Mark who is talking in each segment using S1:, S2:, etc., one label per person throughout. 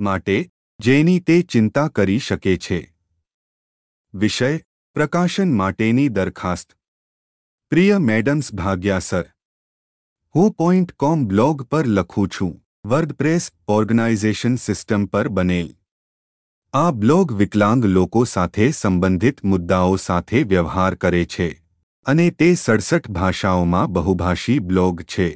S1: માટે જેની તે ચિંતા કરી શકે છે વિષય પ્રકાશન માટેની દરખાસ્ત પ્રિય મેડમ્સ ભાગ્યા સર હું પોઈન્ટ કોમ બ્લોગ પર લખું છું વર્ડપ્રેસ ઓર્ગનાઇઝેશન સિસ્ટમ પર બનેલ આ બ્લોગ વિકલાંગ લોકો સાથે સંબંધિત મુદ્દાઓ સાથે વ્યવહાર કરે છે અને તે સડસઠ ભાષાઓમાં બહુભાષી બ્લોગ છે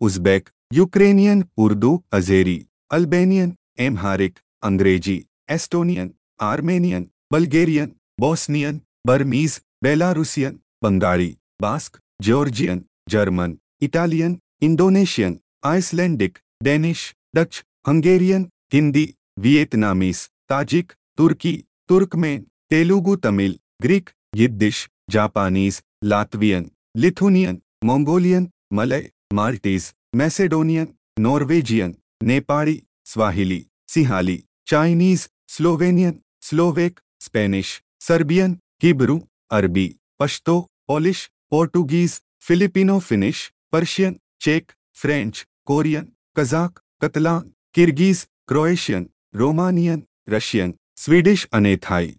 S1: Uzbek Ukrainian Urdu Azeri Albanian Amharic, अंग्रेज़ी, Estonian, Armenian, Bulgarian, Bosnian, Burmese, Belarusian, Bengali, Basque, Georgian, German, Italian, Indonesian, Icelandic, Danish, Dutch, Hungarian, Hindi Vietnamese Tajik, तुर्की, Turkmen, Telugu, Tamil, Greek Yiddish Japanese, Latvian, Lithuanian, Mongolian, Malay, Maltese, Macedonian, Norwegian Nepali Swahili. Sinhala Chinese Slovenian Slovak Spanish Serbian Hebrew અરબી Pashto Polish Portuguese Filipino Finnish Persian check French Korean Kazakh Catalan Kyrgyz Croatian Romanian Russian Swedish અને થાઈ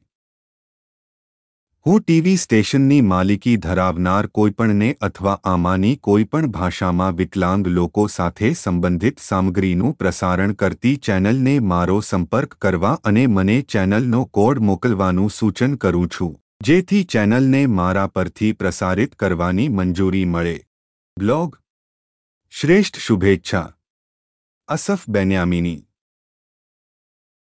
S1: હું TV સ્ટેશનની માલિકી ધરાવનાર કોઈપણને અથવા આમાંની કોઈપણ ભાષામાં વિકલાંગ લોકો સાથે સંબંધિત સામગ્રીનું પ્રસારણ કરતી ચેનલને મારો સંપર્ક કરવા અને મને ચેનલનો કોડ મોકલવાનું સૂચન કરું છું, જેથી ચેનલને મારા પરથી પ્રસારિત કરવાની મંજૂરી મળે. બ્લોગ શ્રેષ્ઠ શુભેચ્છા. અસફ બેન્યામિની.